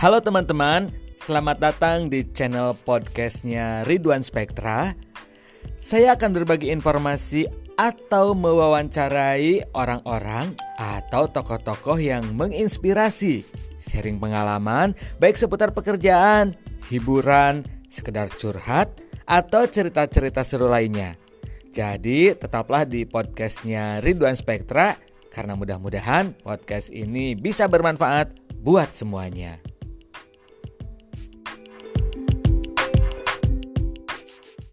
Halo teman-teman, selamat datang di channel podcastnya Ridwan Spektra. Saya akan berbagi informasi atau mewawancarai orang-orang atau tokoh-tokoh yang menginspirasi, sharing pengalaman baik seputar pekerjaan, hiburan, sekedar curhat, atau cerita-cerita seru lainnya. Jadi tetaplah di podcastnya Ridwan Spektra karena mudah-mudahan podcast ini bisa bermanfaat buat semuanya.